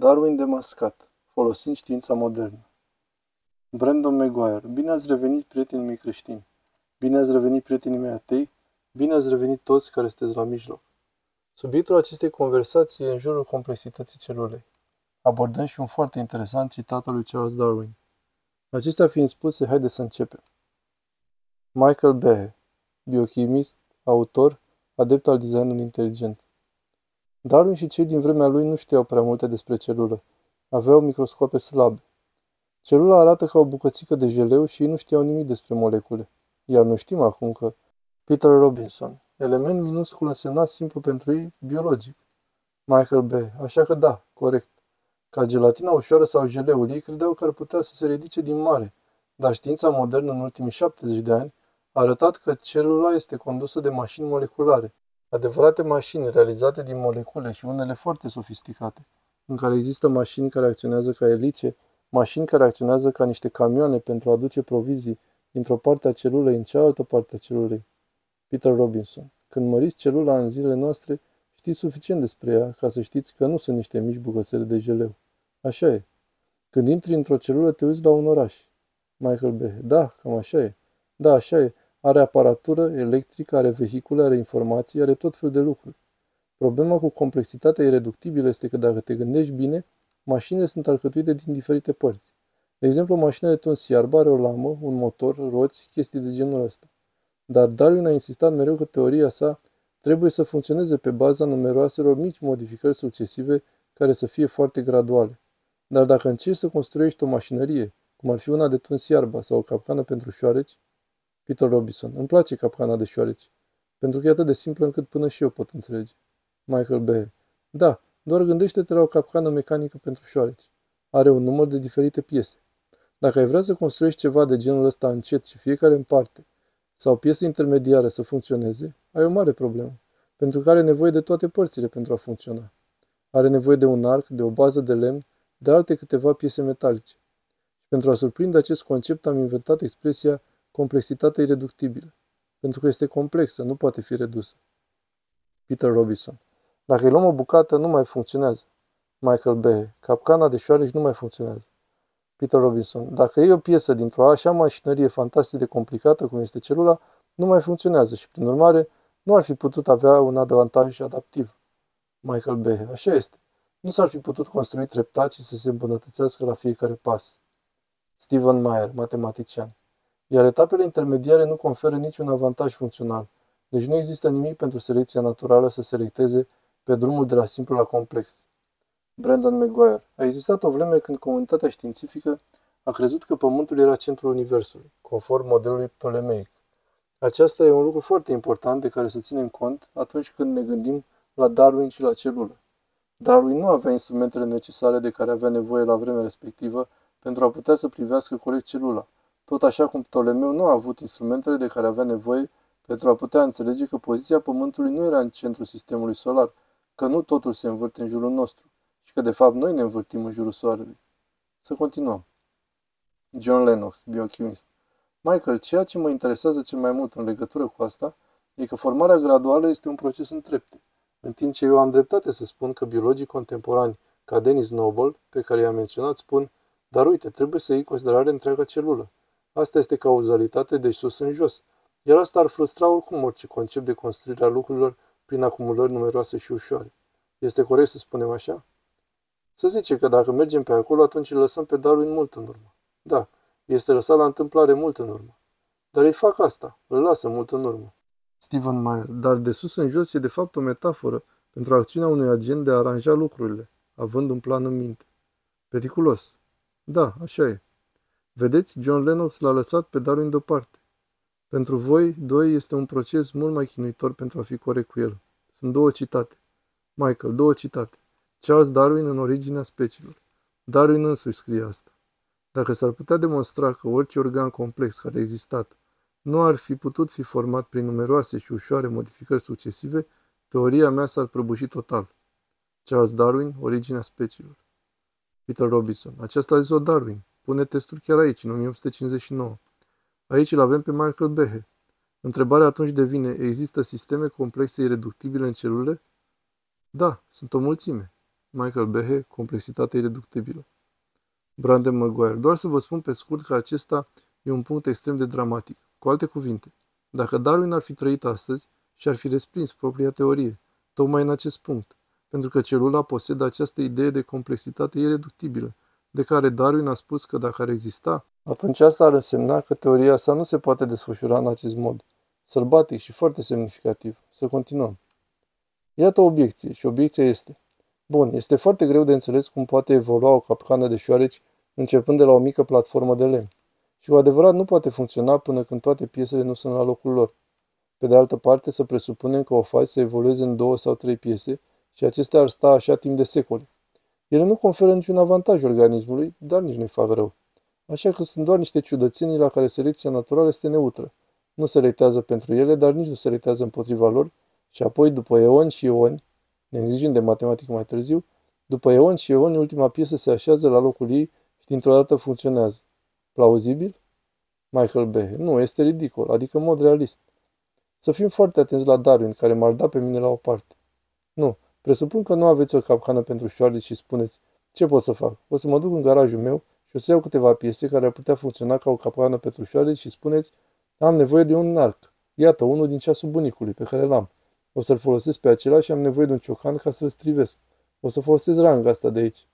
Darwin demascat, folosind știința modernă. Brandon Maguire, bine ați revenit prietenii mei creștini. Bine ați revenit prietenii mei atei. Bine ați revenit toți care sunteți la mijloc. Subiectul acestei conversații e în jurul complexității celulei. Abordăm și un foarte interesant citat al lui Charles Darwin. Acestea fiind spuse, haideți să începem. Michael Behe, biochimist, autor, adept al designului inteligent. Darwin și cei din vremea lui nu știau prea multe despre celulă. Aveau microscope slabe. Celula arată ca o bucățică de jeleu și ei nu știau nimic despre molecule. Iar noi știm acum că Peter Robinson, element minuscul însemnat simplu pentru ei, biologic. Michael B. Așa că da, corect. Ca gelatina ușoară sau jeleul, ei credeau că ar putea să se ridice din mare, dar știința modernă în ultimii 70 de ani a arătat că celula este condusă de mașini moleculare, adevărate mașini realizate din molecule și unele foarte sofisticate, în care există mașini care acționează ca elice, mașini care acționează ca niște camioane pentru a aduce provizii dintr-o parte a celulei în cealaltă parte a celulei. Peter Robinson. Când măriți celula în zilele noastre, știți suficient despre ea ca să știți că nu sunt niște mici bucățele de jeleu. Așa e. Când intri într-o celulă, te uiți la un oraș. Michael B. Da, cam așa e. Da, așa e. Are aparatură electrică, are vehicule, are informații, are tot fel de lucruri. Problema cu complexitatea ireductibilă este că dacă te gândești bine, mașinile sunt alcătuite din diferite părți. De exemplu, o mașină de tuns iarbă are o lamă, un motor, roți, chestii de genul ăsta. Dar Darwin a insistat mereu că teoria sa trebuie să funcționeze pe baza numeroaselor mici modificări succesive care să fie foarte graduale. Dar dacă încerci să construiești o mașinărie, cum ar fi una de tuns iarba sau o capcană pentru șoareci, Peter Robinson, îmi place capcana de șoareci, pentru că e atât de simplă încât până și eu pot înțelege. Michael B. Da, doar gândește-te la o capcană mecanică pentru șoareci. Are un număr de diferite piese. Dacă ai vrea să construiești ceva de genul ăsta încet și fiecare în parte, sau piesă intermediară să funcționeze, ai o mare problemă, pentru că are nevoie de toate părțile pentru a funcționa. Are nevoie de un arc, de o bază de lemn, de alte câteva piese metalice. Și pentru a surprinde acest concept am inventat expresia complexitate ireductibilă, pentru că este complexă, nu poate fi redusă. Peter Robinson Dacă îi luăm o bucată, nu mai funcționează. Michael B. Capcana de șoareci nu mai funcționează. Peter Robinson. Dacă e o piesă dintr-o așa mașinărie fantastic de complicată cum este celula, nu mai funcționează și, prin urmare, nu ar fi putut avea un avantaj adaptiv. Michael B. Așa este. Nu s-ar fi putut construi treptat și să se îmbunătățească la fiecare pas. Steven Mayer, matematician. Iar etapele intermediare nu conferă niciun avantaj funcțional. Deci nu există nimic pentru selecția naturală să selecteze pe drumul de la simplu la complex. Brandon Maguire. A existat o vreme când comunitatea științifică a crezut că Pământul era centrul Universului, conform modelului ptolemeic. Aceasta e un lucru foarte important de care să ținem cont atunci când ne gândim la Darwin și la celulă. Darwin nu avea instrumentele necesare de care avea nevoie la vremea respectivă pentru a putea să privească corect celula, tot așa cum Ptolemeu nu a avut instrumentele de care avea nevoie pentru a putea înțelege că poziția Pământului nu era în centrul sistemului solar, că nu totul se învârte în jurul nostru și că de fapt noi ne învârtim în jurul soarelui. Să continuăm. John Lennox, biochimist. Michael, ceea ce mă interesează cel mai mult în legătură cu asta e că formarea graduală este un proces în trepte, în timp ce eu am dreptate să spun că biologii contemporani, ca Denis Noble, pe care i-am menționat, spun, dar uite, trebuie să iei considerare întreaga celulă. Asta este cauzalitate de sus în jos, iar asta ar frustra oricum orice concept de construire a lucrurilor prin acumulări numeroase și ușoare. Este corect să spunem așa? Să zice că dacă mergem pe acolo, atunci îl lăsăm pe Darwin mult în urmă. Da, este lăsat la întâmplare mult în urmă. Dar ei fac asta, îl lasă mult în urmă. Steven Meyer, dar de sus în jos e de fapt o metaforă pentru acțiunea unui agent de a aranja lucrurile, având un plan în minte. Periculos. Da, așa e. Vedeți, John Lennox l-a lăsat pe Darwin deoparte. Pentru voi, doi, este un proces mult mai chinuitor pentru a fi corect cu el. Sunt două citate. Michael, două citate. Charles Darwin în originea speciilor. Darwin însuși scrie asta. Dacă s-ar putea demonstra că orice organ complex care a existat nu ar fi putut fi format prin numeroase și ușoare modificări succesive, teoria mea s-ar prăbuși total. Charles Darwin, originea speciilor. Peter Robinson. Aceasta a zis-o Darwin. Pune testul chiar aici, în 1859. Aici îl avem pe Michael Behe. Întrebarea atunci devine, există sisteme complexe ireductibile în celule? Da, sunt o mulțime. Michael Behe, Complexitate ireductibilă. Brandon Maguire. Doar să vă spun pe scurt că acesta e un punct extrem de dramatic. Cu alte cuvinte, dacă Darwin ar fi trăit astăzi și ar fi respins propria teorie, tocmai în acest punct, pentru că celula posedă această idee de complexitate ireductibilă, de care Darwin a spus că dacă ar exista, atunci asta ar însemna că teoria sa nu se poate desfășura în acest mod, sălbatic și foarte semnificativ. Să continuăm. Iată o obiecție și obiecția este. Bun, este foarte greu de înțeles cum poate evolua o capcană de șoareci începând de la o mică platformă de lemn. Și cu adevărat nu poate funcționa până când toate piesele nu sunt la locul lor. Pe de altă parte, să presupunem că o faci să evolueze în două sau trei piese și acestea ar sta așa timp de secole. Ele nu conferă niciun avantaj organismului, dar nici nu-i fac rău. Așa că sunt doar niște ciudățenii la care selecția naturală este neutră. Nu selectează pentru ele, dar nici nu selectează împotriva lor și apoi, după eoni și eoni, ne îngrijim de matematică mai târziu, după eoni și eoni, ultima piesă se așează la locul ei și dintr-o dată funcționează. Plauzibil? Michael Behe. Nu, este ridicol, adică în mod realist. Să fim foarte atenți la Darwin, care m-ar da pe mine la o parte. Nu, presupun că nu aveți o capcană pentru șoareci și spuneți, ce pot să fac? O să mă duc în garajul meu și o să iau câteva piese care ar putea funcționa ca o capcană pentru șoareci și spuneți, am nevoie de un arc. Iată, unul din ceasul bunicului pe care l-am. O să-l folosesc pe acela și am nevoie de un ciocan ca să-l strivesc. O să folosesc ranga asta de aici.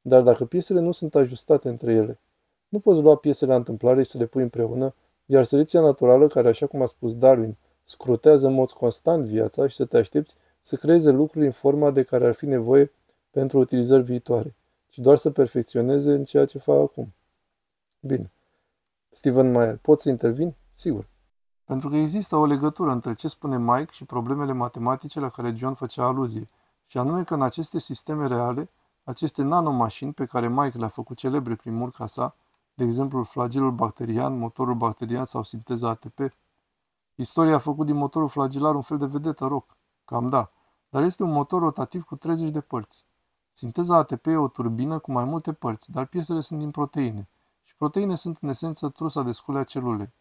Dar dacă piesele nu sunt ajustate între ele, nu poți lua piesele la întâmplare și să le pui împreună, iar selecția naturală, care, așa cum a spus Darwin, scrutează în mod constant viața și să te aștepți să creeze lucruri în forma de care ar fi nevoie pentru utilizări viitoare, ci doar să perfecționeze în ceea ce fac acum. Bine. Steven Mayer, pot să intervin? Sigur. Pentru că există o legătură între ce spune Mike și problemele matematice la care John făcea aluzie, și anume că în aceste sisteme reale, aceste nanomașini pe care Mike le-a făcut celebre prin murca sa, de exemplu flagelul bacterian, motorul bacterian sau sinteza ATP, istoria a făcut din motorul flagelar un fel de vedetă rock. Cam da, dar este un motor rotativ cu 30 de părți. Sinteza ATP e o turbină cu mai multe părți, dar piesele sunt din proteine. Și proteine sunt în esență trusa de scule a celulei.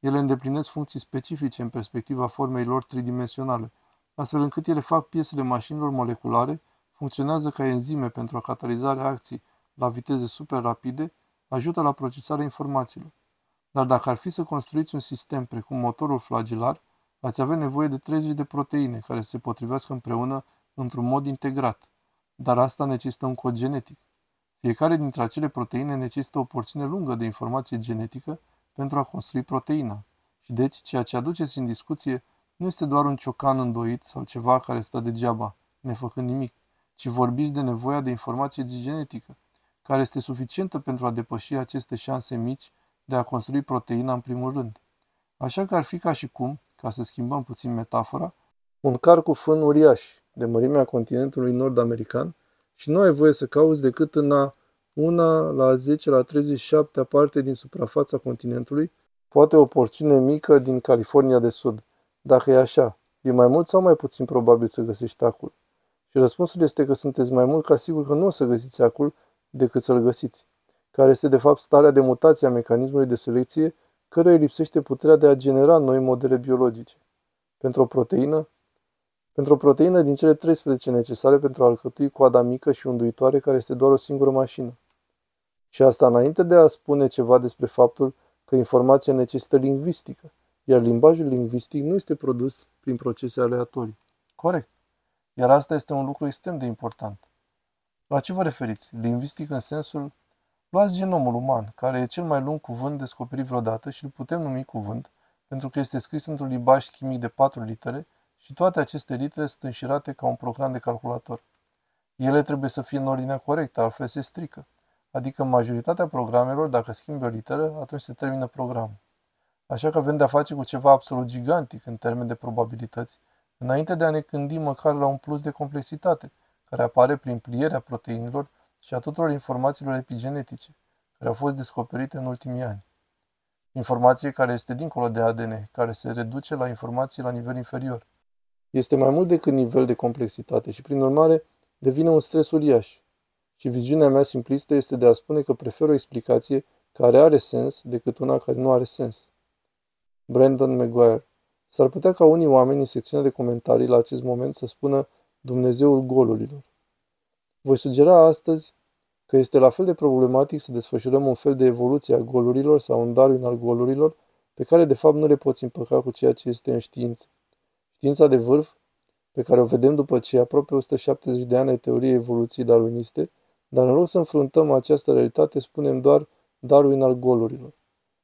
Ele îndeplinesc funcții specifice în perspectiva formei lor tridimensionale, astfel încât ele fac piesele mașinilor moleculare, funcționează ca enzime pentru a cataliza reacții la viteze super rapide, ajută la procesarea informațiilor. Dar dacă ar fi să construiți un sistem precum motorul flagelar, ați avea nevoie de 30 de proteine care se potrivească împreună într-un mod integrat. Dar asta necesită un cod genetic. Fiecare dintre acele proteine necesită o porțiune lungă de informație genetică pentru a construi proteina. Și deci, ceea ce aduceți în discuție nu este doar un ciocan îndoit sau ceva care stă degeaba, nefăcând nimic, ci vorbiți de nevoia de informație genetică, care este suficientă pentru a depăși aceste șanse mici de a construi proteina în primul rând. Așa că ar fi ca și cum, ca să schimbăm puțin metafora, un car cu fân uriaș, de mărimea continentului nord-american, și nu ai voie să cauți decât în a una la 10 la 37 parte din suprafața continentului, poate o porțiune mică din California de Sud. Dacă e așa, e mai mult sau mai puțin probabil să găsești acul? Și răspunsul este că sunteți mai mult ca sigur că nu o să găsiți acul decât să-l găsiți, care este de fapt starea de mutație a mecanismului de selecție căruia îi lipsește puterea de a genera noi modele biologice. Pentru o proteină, pentru o proteină din cele 13 necesare pentru a alcătui coada mică și unduitoare care este doar o singură mașină. Și asta înainte de a spune ceva despre faptul că informația necesită lingvistică, iar limbajul lingvistic nu este produs prin procese aleatorii. Corect. Iar asta este un lucru extrem de important. La ce vă referiți? Lingvistic în sensul... Luați genomul uman, care e cel mai lung cuvânt descoperit vreodată și îl putem numi cuvânt, pentru că este scris într-un limbaj chimic de patru litere și toate aceste litere sunt înșirate ca un program de calculator. Ele trebuie să fie în ordinea corectă, altfel se strică. Adică majoritatea programelor, dacă schimbi o literă, atunci se termină programul. Așa că avem de-a face cu ceva absolut gigantic în termen de probabilități, înainte de a ne gândi măcar la un plus de complexitate, care apare prin plierea proteinilor și a tuturor informațiilor epigenetice, care au fost descoperite în ultimii ani. Informație care este dincolo de ADN, care se reduce la informații la nivel inferior. Este mai mult decât nivel de complexitate și, prin urmare, devine un stres uriaș, și viziunea mea simplistă este de a spune că prefer o explicație care are sens decât una care nu are sens. Brandon Maguire S-ar putea ca unii oameni în secțiunea de comentarii la acest moment să spună Dumnezeul golurilor. Voi sugera astăzi că este la fel de problematic să desfășurăm un fel de evoluție a golurilor sau un Darwin al golurilor, pe care de fapt nu le poți împăca cu ceea ce este în știință. Știința de vârf, pe care o vedem după ce aproape 170 de ani ai teoriei evoluției darwiniste, dar în loc să înfruntăm această realitate, spunem doar Darwin al golurilor.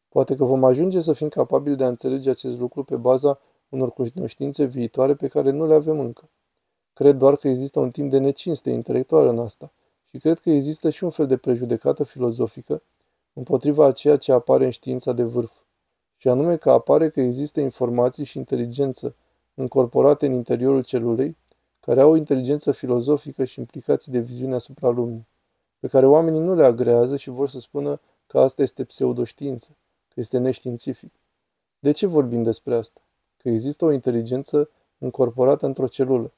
Poate că vom ajunge să fim capabili de a înțelege acest lucru pe baza unor cunoștințe viitoare pe care nu le avem încă. Cred doar că există un timp de necinste intelectuală în asta și cred că există și un fel de prejudecată filozofică împotriva a ceea ce apare în știința de vârf, și anume că apare că există informații și inteligență încorporate în interiorul celulei, care au o inteligență filozofică și implicații de viziune asupra lumii, pe care oamenii nu le agrează și vor să spună că asta este pseudoștiință, că este neștiințific. De ce vorbim despre asta? Că există o inteligență încorporată într-o celulă.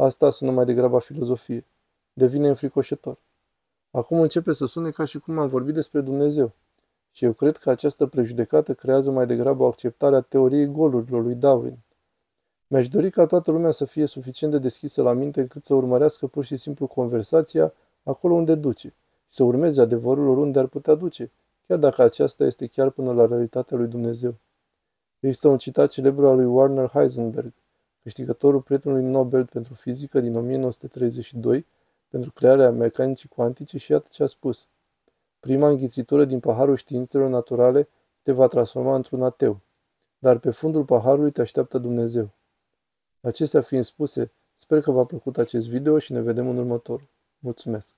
Asta sună mai degrabă a filozofie. Devine înfricoșător. Acum începe să sune ca și cum am vorbit despre Dumnezeu. Și eu cred că această prejudecată creează mai degrabă o acceptare a teoriei golurilor lui Darwin. Mi-aș dori ca toată lumea să fie suficient de deschisă la minte încât să urmărească pur și simplu conversația acolo unde duce și să urmeze adevărul oriunde ar putea duce, chiar dacă aceasta este chiar până la realitatea lui Dumnezeu. Există un citat celebru al lui Warner Heisenberg, câștigătorul prietenului Nobel pentru fizică din 1932, pentru crearea mecanicii cuantice și iată ce a spus. Prima înghițitură din paharul științelor naturale te va transforma într-un ateu, dar pe fundul paharului te așteaptă Dumnezeu. Acestea fiind spuse, sper că v-a plăcut acest video și ne vedem în următorul. Mulțumesc!